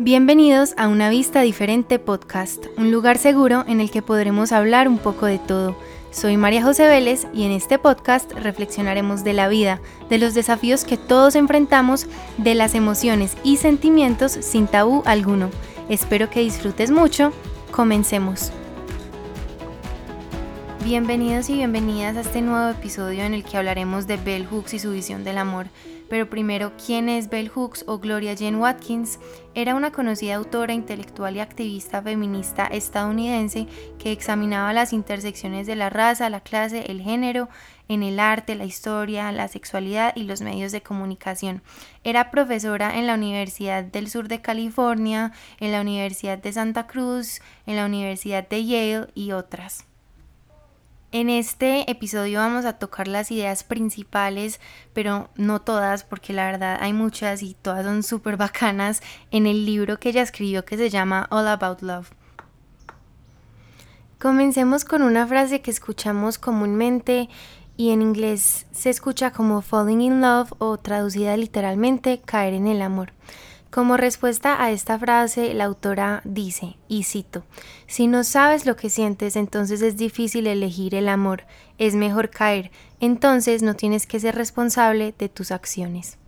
Bienvenidos a Una Vista Diferente Podcast, un lugar seguro en el que podremos hablar un poco de todo. Soy María José Vélez y en este podcast reflexionaremos de la vida, de los desafíos que todos enfrentamos, de las emociones y sentimientos sin tabú alguno. Espero que disfrutes mucho. Comencemos. Bienvenidos y bienvenidas a este nuevo episodio en el que hablaremos de Bell Hooks y su visión del amor. Pero primero, ¿quién es Bell Hooks o Gloria Jane Watkins? Era una conocida autora intelectual y activista feminista estadounidense que examinaba las intersecciones de la raza, la clase, el género, en el arte, la historia, la sexualidad y los medios de comunicación. Era profesora en la Universidad del Sur de California, en la Universidad de Santa Cruz, en la Universidad de Yale y otras. En este episodio vamos a tocar las ideas principales, pero no todas, porque la verdad hay muchas y todas son súper bacanas en el libro que ella escribió que se llama All About Love. Comencemos con una frase que escuchamos comúnmente y en inglés se escucha como falling in love o traducida literalmente caer en el amor. Como respuesta a esta frase, la autora dice, y cito, si no sabes lo que sientes, entonces es difícil elegir el amor, es mejor caer, entonces no tienes que ser responsable de tus acciones.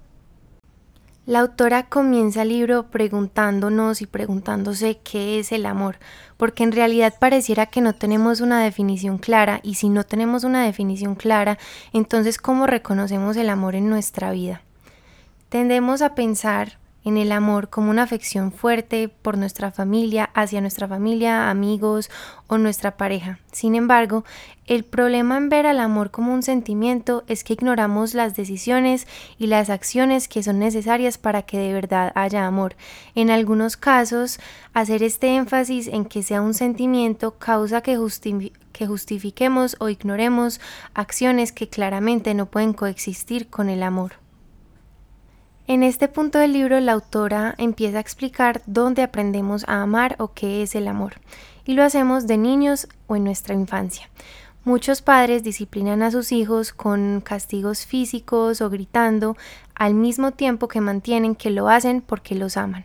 La autora comienza el libro preguntándonos y preguntándose qué es el amor, porque en realidad pareciera que no tenemos una definición clara y si no tenemos una definición clara, entonces ¿cómo reconocemos el amor en nuestra vida? Tendemos a pensar en el amor como una afección fuerte por nuestra familia, hacia nuestra familia, amigos o nuestra pareja. Sin embargo, el problema en ver al amor como un sentimiento es que ignoramos las decisiones y las acciones que son necesarias para que de verdad haya amor. En algunos casos, hacer este énfasis en que sea un sentimiento causa que, que justifiquemos o ignoremos acciones que claramente no pueden coexistir con el amor. En este punto del libro la autora empieza a explicar dónde aprendemos a amar o qué es el amor, y lo hacemos de niños o en nuestra infancia. Muchos padres disciplinan a sus hijos con castigos físicos o gritando al mismo tiempo que mantienen que lo hacen porque los aman.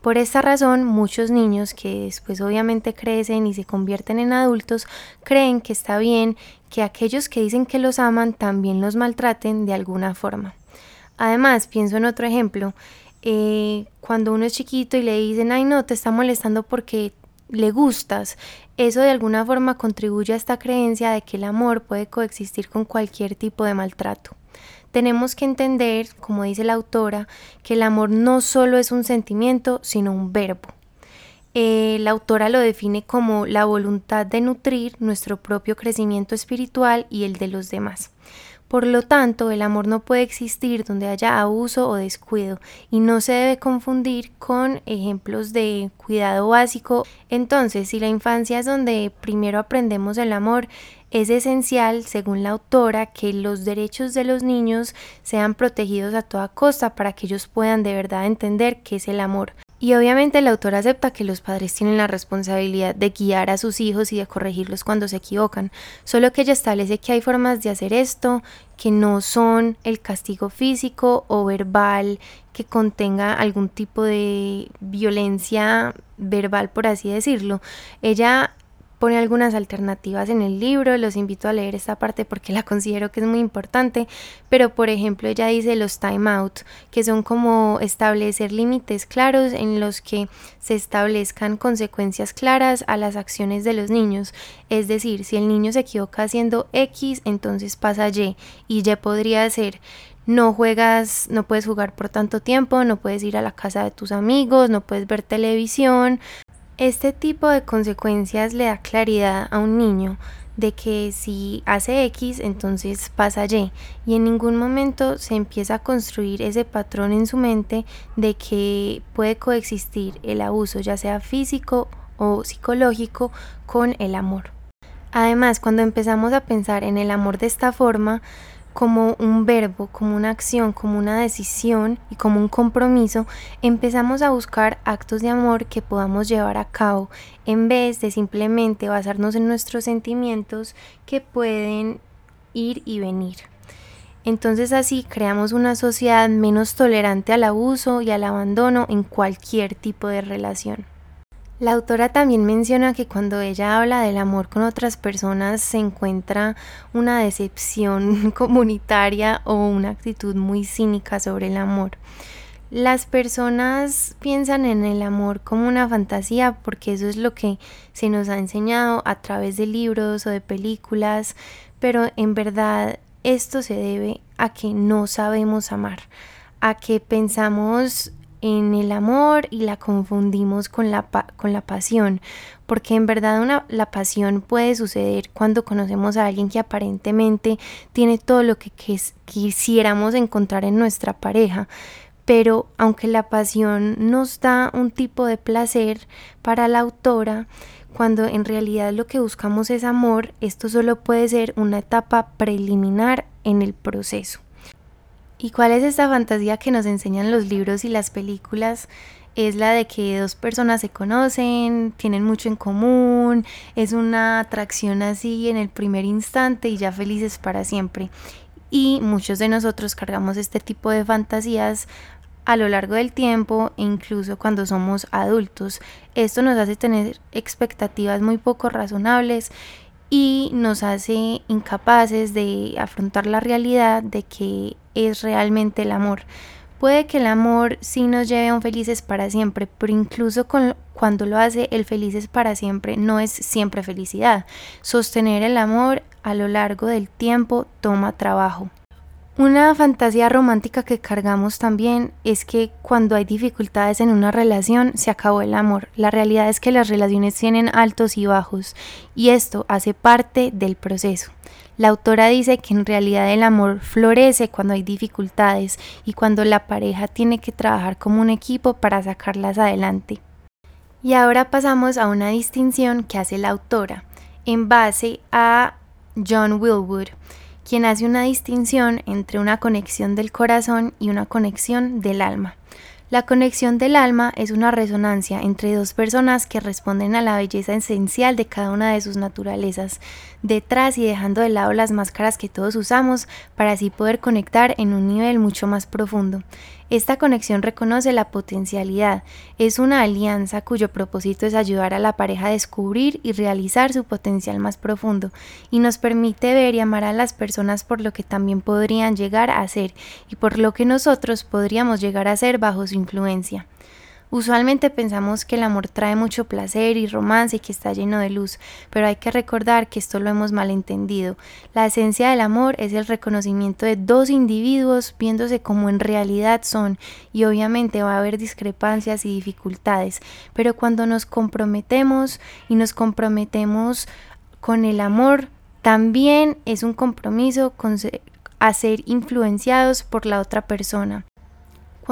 Por esta razón, muchos niños que después obviamente crecen y se convierten en adultos creen que está bien que aquellos que dicen que los aman también los maltraten de alguna forma. Además, pienso en otro ejemplo, eh, cuando uno es chiquito y le dicen, ay no, te está molestando porque le gustas, eso de alguna forma contribuye a esta creencia de que el amor puede coexistir con cualquier tipo de maltrato. Tenemos que entender, como dice la autora, que el amor no solo es un sentimiento, sino un verbo. Eh, la autora lo define como la voluntad de nutrir nuestro propio crecimiento espiritual y el de los demás. Por lo tanto, el amor no puede existir donde haya abuso o descuido y no se debe confundir con ejemplos de cuidado básico. Entonces, si la infancia es donde primero aprendemos el amor, es esencial, según la autora, que los derechos de los niños sean protegidos a toda costa para que ellos puedan de verdad entender qué es el amor. Y obviamente el autor acepta que los padres tienen la responsabilidad de guiar a sus hijos y de corregirlos cuando se equivocan, solo que ella establece que hay formas de hacer esto que no son el castigo físico o verbal que contenga algún tipo de violencia verbal, por así decirlo. Ella pone algunas alternativas en el libro, los invito a leer esta parte porque la considero que es muy importante, pero por ejemplo ella dice los time out, que son como establecer límites claros en los que se establezcan consecuencias claras a las acciones de los niños, es decir, si el niño se equivoca haciendo X, entonces pasa Y, y Y podría ser no juegas, no puedes jugar por tanto tiempo, no puedes ir a la casa de tus amigos, no puedes ver televisión, este tipo de consecuencias le da claridad a un niño de que si hace X, entonces pasa Y. Y en ningún momento se empieza a construir ese patrón en su mente de que puede coexistir el abuso, ya sea físico o psicológico, con el amor. Además, cuando empezamos a pensar en el amor de esta forma, como un verbo, como una acción, como una decisión y como un compromiso, empezamos a buscar actos de amor que podamos llevar a cabo en vez de simplemente basarnos en nuestros sentimientos que pueden ir y venir. Entonces así creamos una sociedad menos tolerante al abuso y al abandono en cualquier tipo de relación. La autora también menciona que cuando ella habla del amor con otras personas se encuentra una decepción comunitaria o una actitud muy cínica sobre el amor. Las personas piensan en el amor como una fantasía porque eso es lo que se nos ha enseñado a través de libros o de películas, pero en verdad esto se debe a que no sabemos amar, a que pensamos en el amor y la confundimos con la, con la pasión, porque en verdad una, la pasión puede suceder cuando conocemos a alguien que aparentemente tiene todo lo que quisiéramos encontrar en nuestra pareja, pero aunque la pasión nos da un tipo de placer para la autora, cuando en realidad lo que buscamos es amor, esto solo puede ser una etapa preliminar en el proceso. ¿Y cuál es esta fantasía que nos enseñan los libros y las películas? Es la de que dos personas se conocen, tienen mucho en común, es una atracción así en el primer instante y ya felices para siempre. Y muchos de nosotros cargamos este tipo de fantasías a lo largo del tiempo e incluso cuando somos adultos. Esto nos hace tener expectativas muy poco razonables y nos hace incapaces de afrontar la realidad de que es realmente el amor. Puede que el amor sí nos lleve a un felices para siempre, pero incluso cuando lo hace el felices para siempre no es siempre felicidad. Sostener el amor a lo largo del tiempo toma trabajo. Una fantasía romántica que cargamos también es que cuando hay dificultades en una relación se acabó el amor. La realidad es que las relaciones tienen altos y bajos y esto hace parte del proceso. La autora dice que en realidad el amor florece cuando hay dificultades y cuando la pareja tiene que trabajar como un equipo para sacarlas adelante. Y ahora pasamos a una distinción que hace la autora en base a John Wilwood quien hace una distinción entre una conexión del corazón y una conexión del alma. La conexión del alma es una resonancia entre dos personas que responden a la belleza esencial de cada una de sus naturalezas, detrás y dejando de lado las máscaras que todos usamos para así poder conectar en un nivel mucho más profundo. Esta conexión reconoce la potencialidad, es una alianza cuyo propósito es ayudar a la pareja a descubrir y realizar su potencial más profundo y nos permite ver y amar a las personas por lo que también podrían llegar a ser y por lo que nosotros podríamos llegar a ser bajo su influencia. Usualmente pensamos que el amor trae mucho placer y romance y que está lleno de luz, pero hay que recordar que esto lo hemos malentendido. La esencia del amor es el reconocimiento de dos individuos viéndose como en realidad son y obviamente va a haber discrepancias y dificultades, pero cuando nos comprometemos y nos comprometemos con el amor, también es un compromiso con a ser influenciados por la otra persona.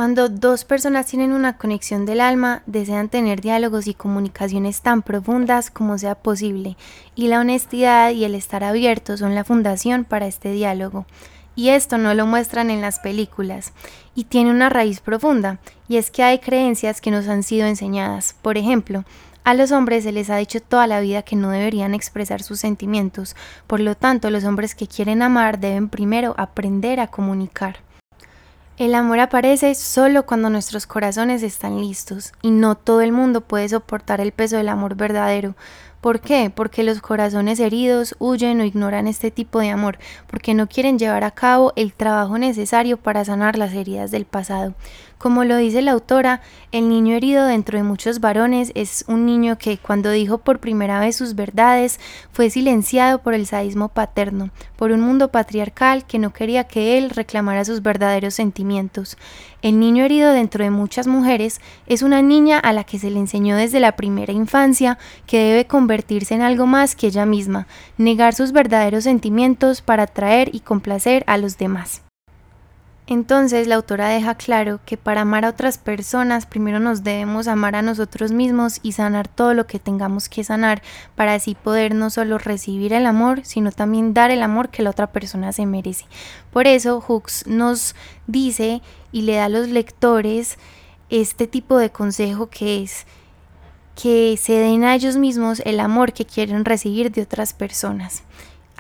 Cuando dos personas tienen una conexión del alma, desean tener diálogos y comunicaciones tan profundas como sea posible, y la honestidad y el estar abierto son la fundación para este diálogo. Y esto no lo muestran en las películas, y tiene una raíz profunda, y es que hay creencias que nos han sido enseñadas. Por ejemplo, a los hombres se les ha dicho toda la vida que no deberían expresar sus sentimientos, por lo tanto los hombres que quieren amar deben primero aprender a comunicar. El amor aparece solo cuando nuestros corazones están listos y no todo el mundo puede soportar el peso del amor verdadero. ¿Por qué? Porque los corazones heridos huyen o ignoran este tipo de amor, porque no quieren llevar a cabo el trabajo necesario para sanar las heridas del pasado. Como lo dice la autora, el niño herido dentro de muchos varones es un niño que cuando dijo por primera vez sus verdades fue silenciado por el sadismo paterno, por un mundo patriarcal que no quería que él reclamara sus verdaderos sentimientos. El niño herido dentro de muchas mujeres es una niña a la que se le enseñó desde la primera infancia que debe convertirse en algo más que ella misma, negar sus verdaderos sentimientos para atraer y complacer a los demás. Entonces la autora deja claro que para amar a otras personas primero nos debemos amar a nosotros mismos y sanar todo lo que tengamos que sanar para así poder no solo recibir el amor, sino también dar el amor que la otra persona se merece. Por eso Hooks nos dice y le da a los lectores este tipo de consejo que es que se den a ellos mismos el amor que quieren recibir de otras personas.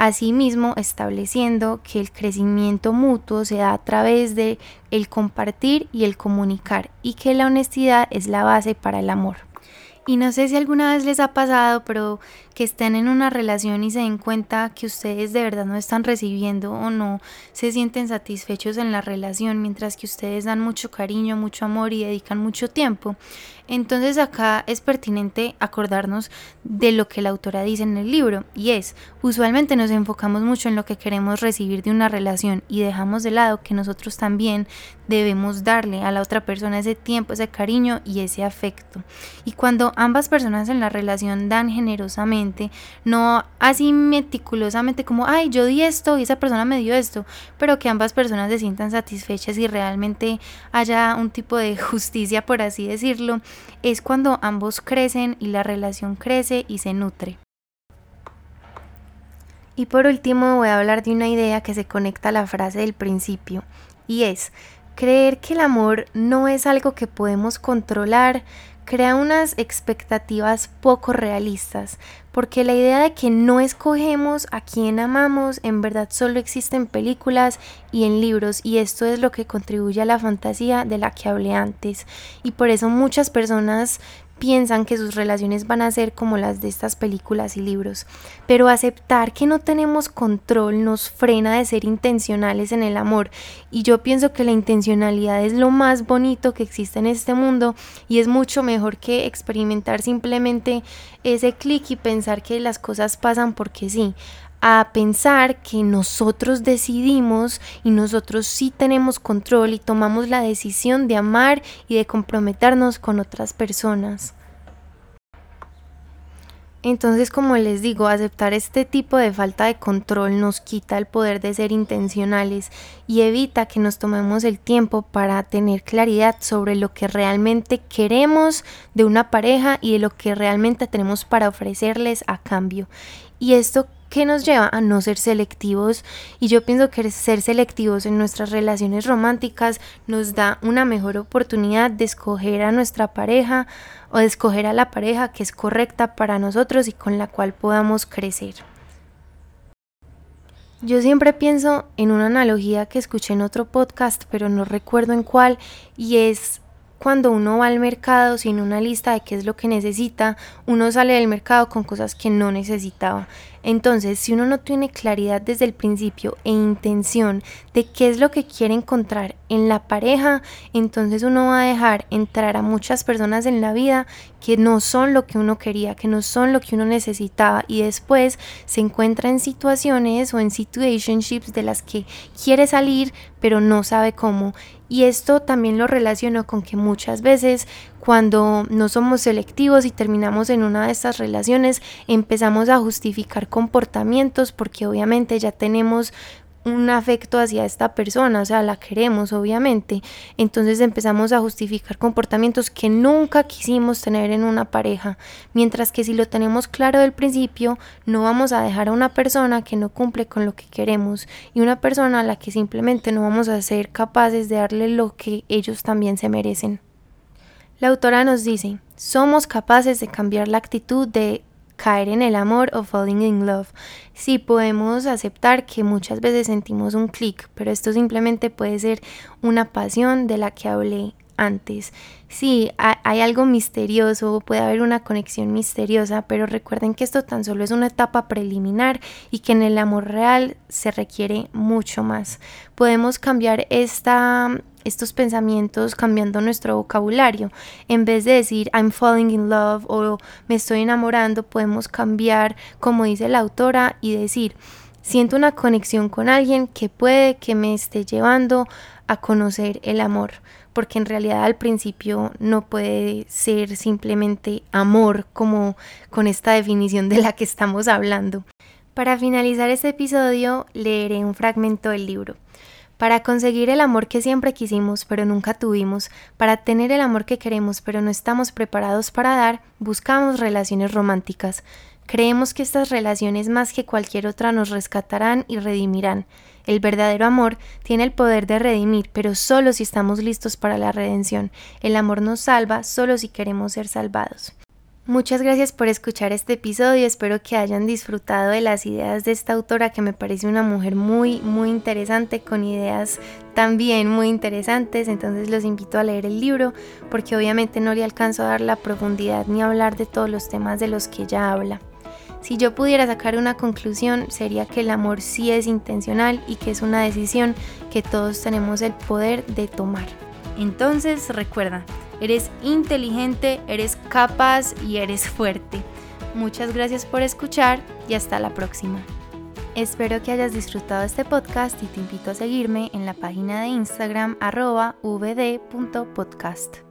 Asimismo, estableciendo que el crecimiento mutuo se da a través de el compartir y el comunicar y que la honestidad es la base para el amor. Y no sé si alguna vez les ha pasado, pero que estén en una relación y se den cuenta que ustedes de verdad no están recibiendo o no se sienten satisfechos en la relación, mientras que ustedes dan mucho cariño, mucho amor y dedican mucho tiempo. Entonces acá es pertinente acordarnos de lo que la autora dice en el libro y es, usualmente nos enfocamos mucho en lo que queremos recibir de una relación y dejamos de lado que nosotros también debemos darle a la otra persona ese tiempo, ese cariño y ese afecto. Y cuando ambas personas en la relación dan generosamente, no así meticulosamente como, ay, yo di esto y esa persona me dio esto, pero que ambas personas se sientan satisfechas y realmente haya un tipo de justicia, por así decirlo, es cuando ambos crecen y la relación crece y se nutre. Y por último voy a hablar de una idea que se conecta a la frase del principio y es creer que el amor no es algo que podemos controlar crea unas expectativas poco realistas, porque la idea de que no escogemos a quien amamos en verdad solo existe en películas y en libros y esto es lo que contribuye a la fantasía de la que hablé antes. Y por eso muchas personas piensan que sus relaciones van a ser como las de estas películas y libros. Pero aceptar que no tenemos control nos frena de ser intencionales en el amor. Y yo pienso que la intencionalidad es lo más bonito que existe en este mundo y es mucho mejor que experimentar simplemente ese clic y pensar que las cosas pasan porque sí a pensar que nosotros decidimos y nosotros sí tenemos control y tomamos la decisión de amar y de comprometernos con otras personas. Entonces, como les digo, aceptar este tipo de falta de control nos quita el poder de ser intencionales y evita que nos tomemos el tiempo para tener claridad sobre lo que realmente queremos de una pareja y de lo que realmente tenemos para ofrecerles a cambio. Y esto que nos lleva a no ser selectivos y yo pienso que ser selectivos en nuestras relaciones románticas nos da una mejor oportunidad de escoger a nuestra pareja o de escoger a la pareja que es correcta para nosotros y con la cual podamos crecer. Yo siempre pienso en una analogía que escuché en otro podcast, pero no recuerdo en cuál, y es cuando uno va al mercado sin una lista de qué es lo que necesita, uno sale del mercado con cosas que no necesitaba. Entonces, si uno no tiene claridad desde el principio e intención de qué es lo que quiere encontrar en la pareja, entonces uno va a dejar entrar a muchas personas en la vida que no son lo que uno quería, que no son lo que uno necesitaba y después se encuentra en situaciones o en situationships de las que quiere salir pero no sabe cómo. Y esto también lo relaciono con que muchas veces cuando no somos selectivos y terminamos en una de estas relaciones, empezamos a justificar comportamientos porque obviamente ya tenemos un afecto hacia esta persona, o sea, la queremos obviamente. Entonces empezamos a justificar comportamientos que nunca quisimos tener en una pareja, mientras que si lo tenemos claro del principio, no vamos a dejar a una persona que no cumple con lo que queremos y una persona a la que simplemente no vamos a ser capaces de darle lo que ellos también se merecen. La autora nos dice, somos capaces de cambiar la actitud de caer en el amor o falling in love. Sí podemos aceptar que muchas veces sentimos un clic, pero esto simplemente puede ser una pasión de la que hablé antes. Sí, hay algo misterioso, puede haber una conexión misteriosa, pero recuerden que esto tan solo es una etapa preliminar y que en el amor real se requiere mucho más. Podemos cambiar esta estos pensamientos cambiando nuestro vocabulario. En vez de decir I'm falling in love o me estoy enamorando, podemos cambiar, como dice la autora, y decir siento una conexión con alguien que puede que me esté llevando a conocer el amor, porque en realidad al principio no puede ser simplemente amor como con esta definición de la que estamos hablando. Para finalizar este episodio leeré un fragmento del libro. Para conseguir el amor que siempre quisimos pero nunca tuvimos, para tener el amor que queremos pero no estamos preparados para dar, buscamos relaciones románticas. Creemos que estas relaciones más que cualquier otra nos rescatarán y redimirán. El verdadero amor tiene el poder de redimir, pero solo si estamos listos para la redención. El amor nos salva solo si queremos ser salvados. Muchas gracias por escuchar este episodio, espero que hayan disfrutado de las ideas de esta autora que me parece una mujer muy, muy interesante, con ideas también muy interesantes, entonces los invito a leer el libro porque obviamente no le alcanzo a dar la profundidad ni a hablar de todos los temas de los que ella habla. Si yo pudiera sacar una conclusión sería que el amor sí es intencional y que es una decisión que todos tenemos el poder de tomar. Entonces recuerda, eres inteligente, eres capaz y eres fuerte. Muchas gracias por escuchar y hasta la próxima. Espero que hayas disfrutado este podcast y te invito a seguirme en la página de Instagram arroba vd.podcast.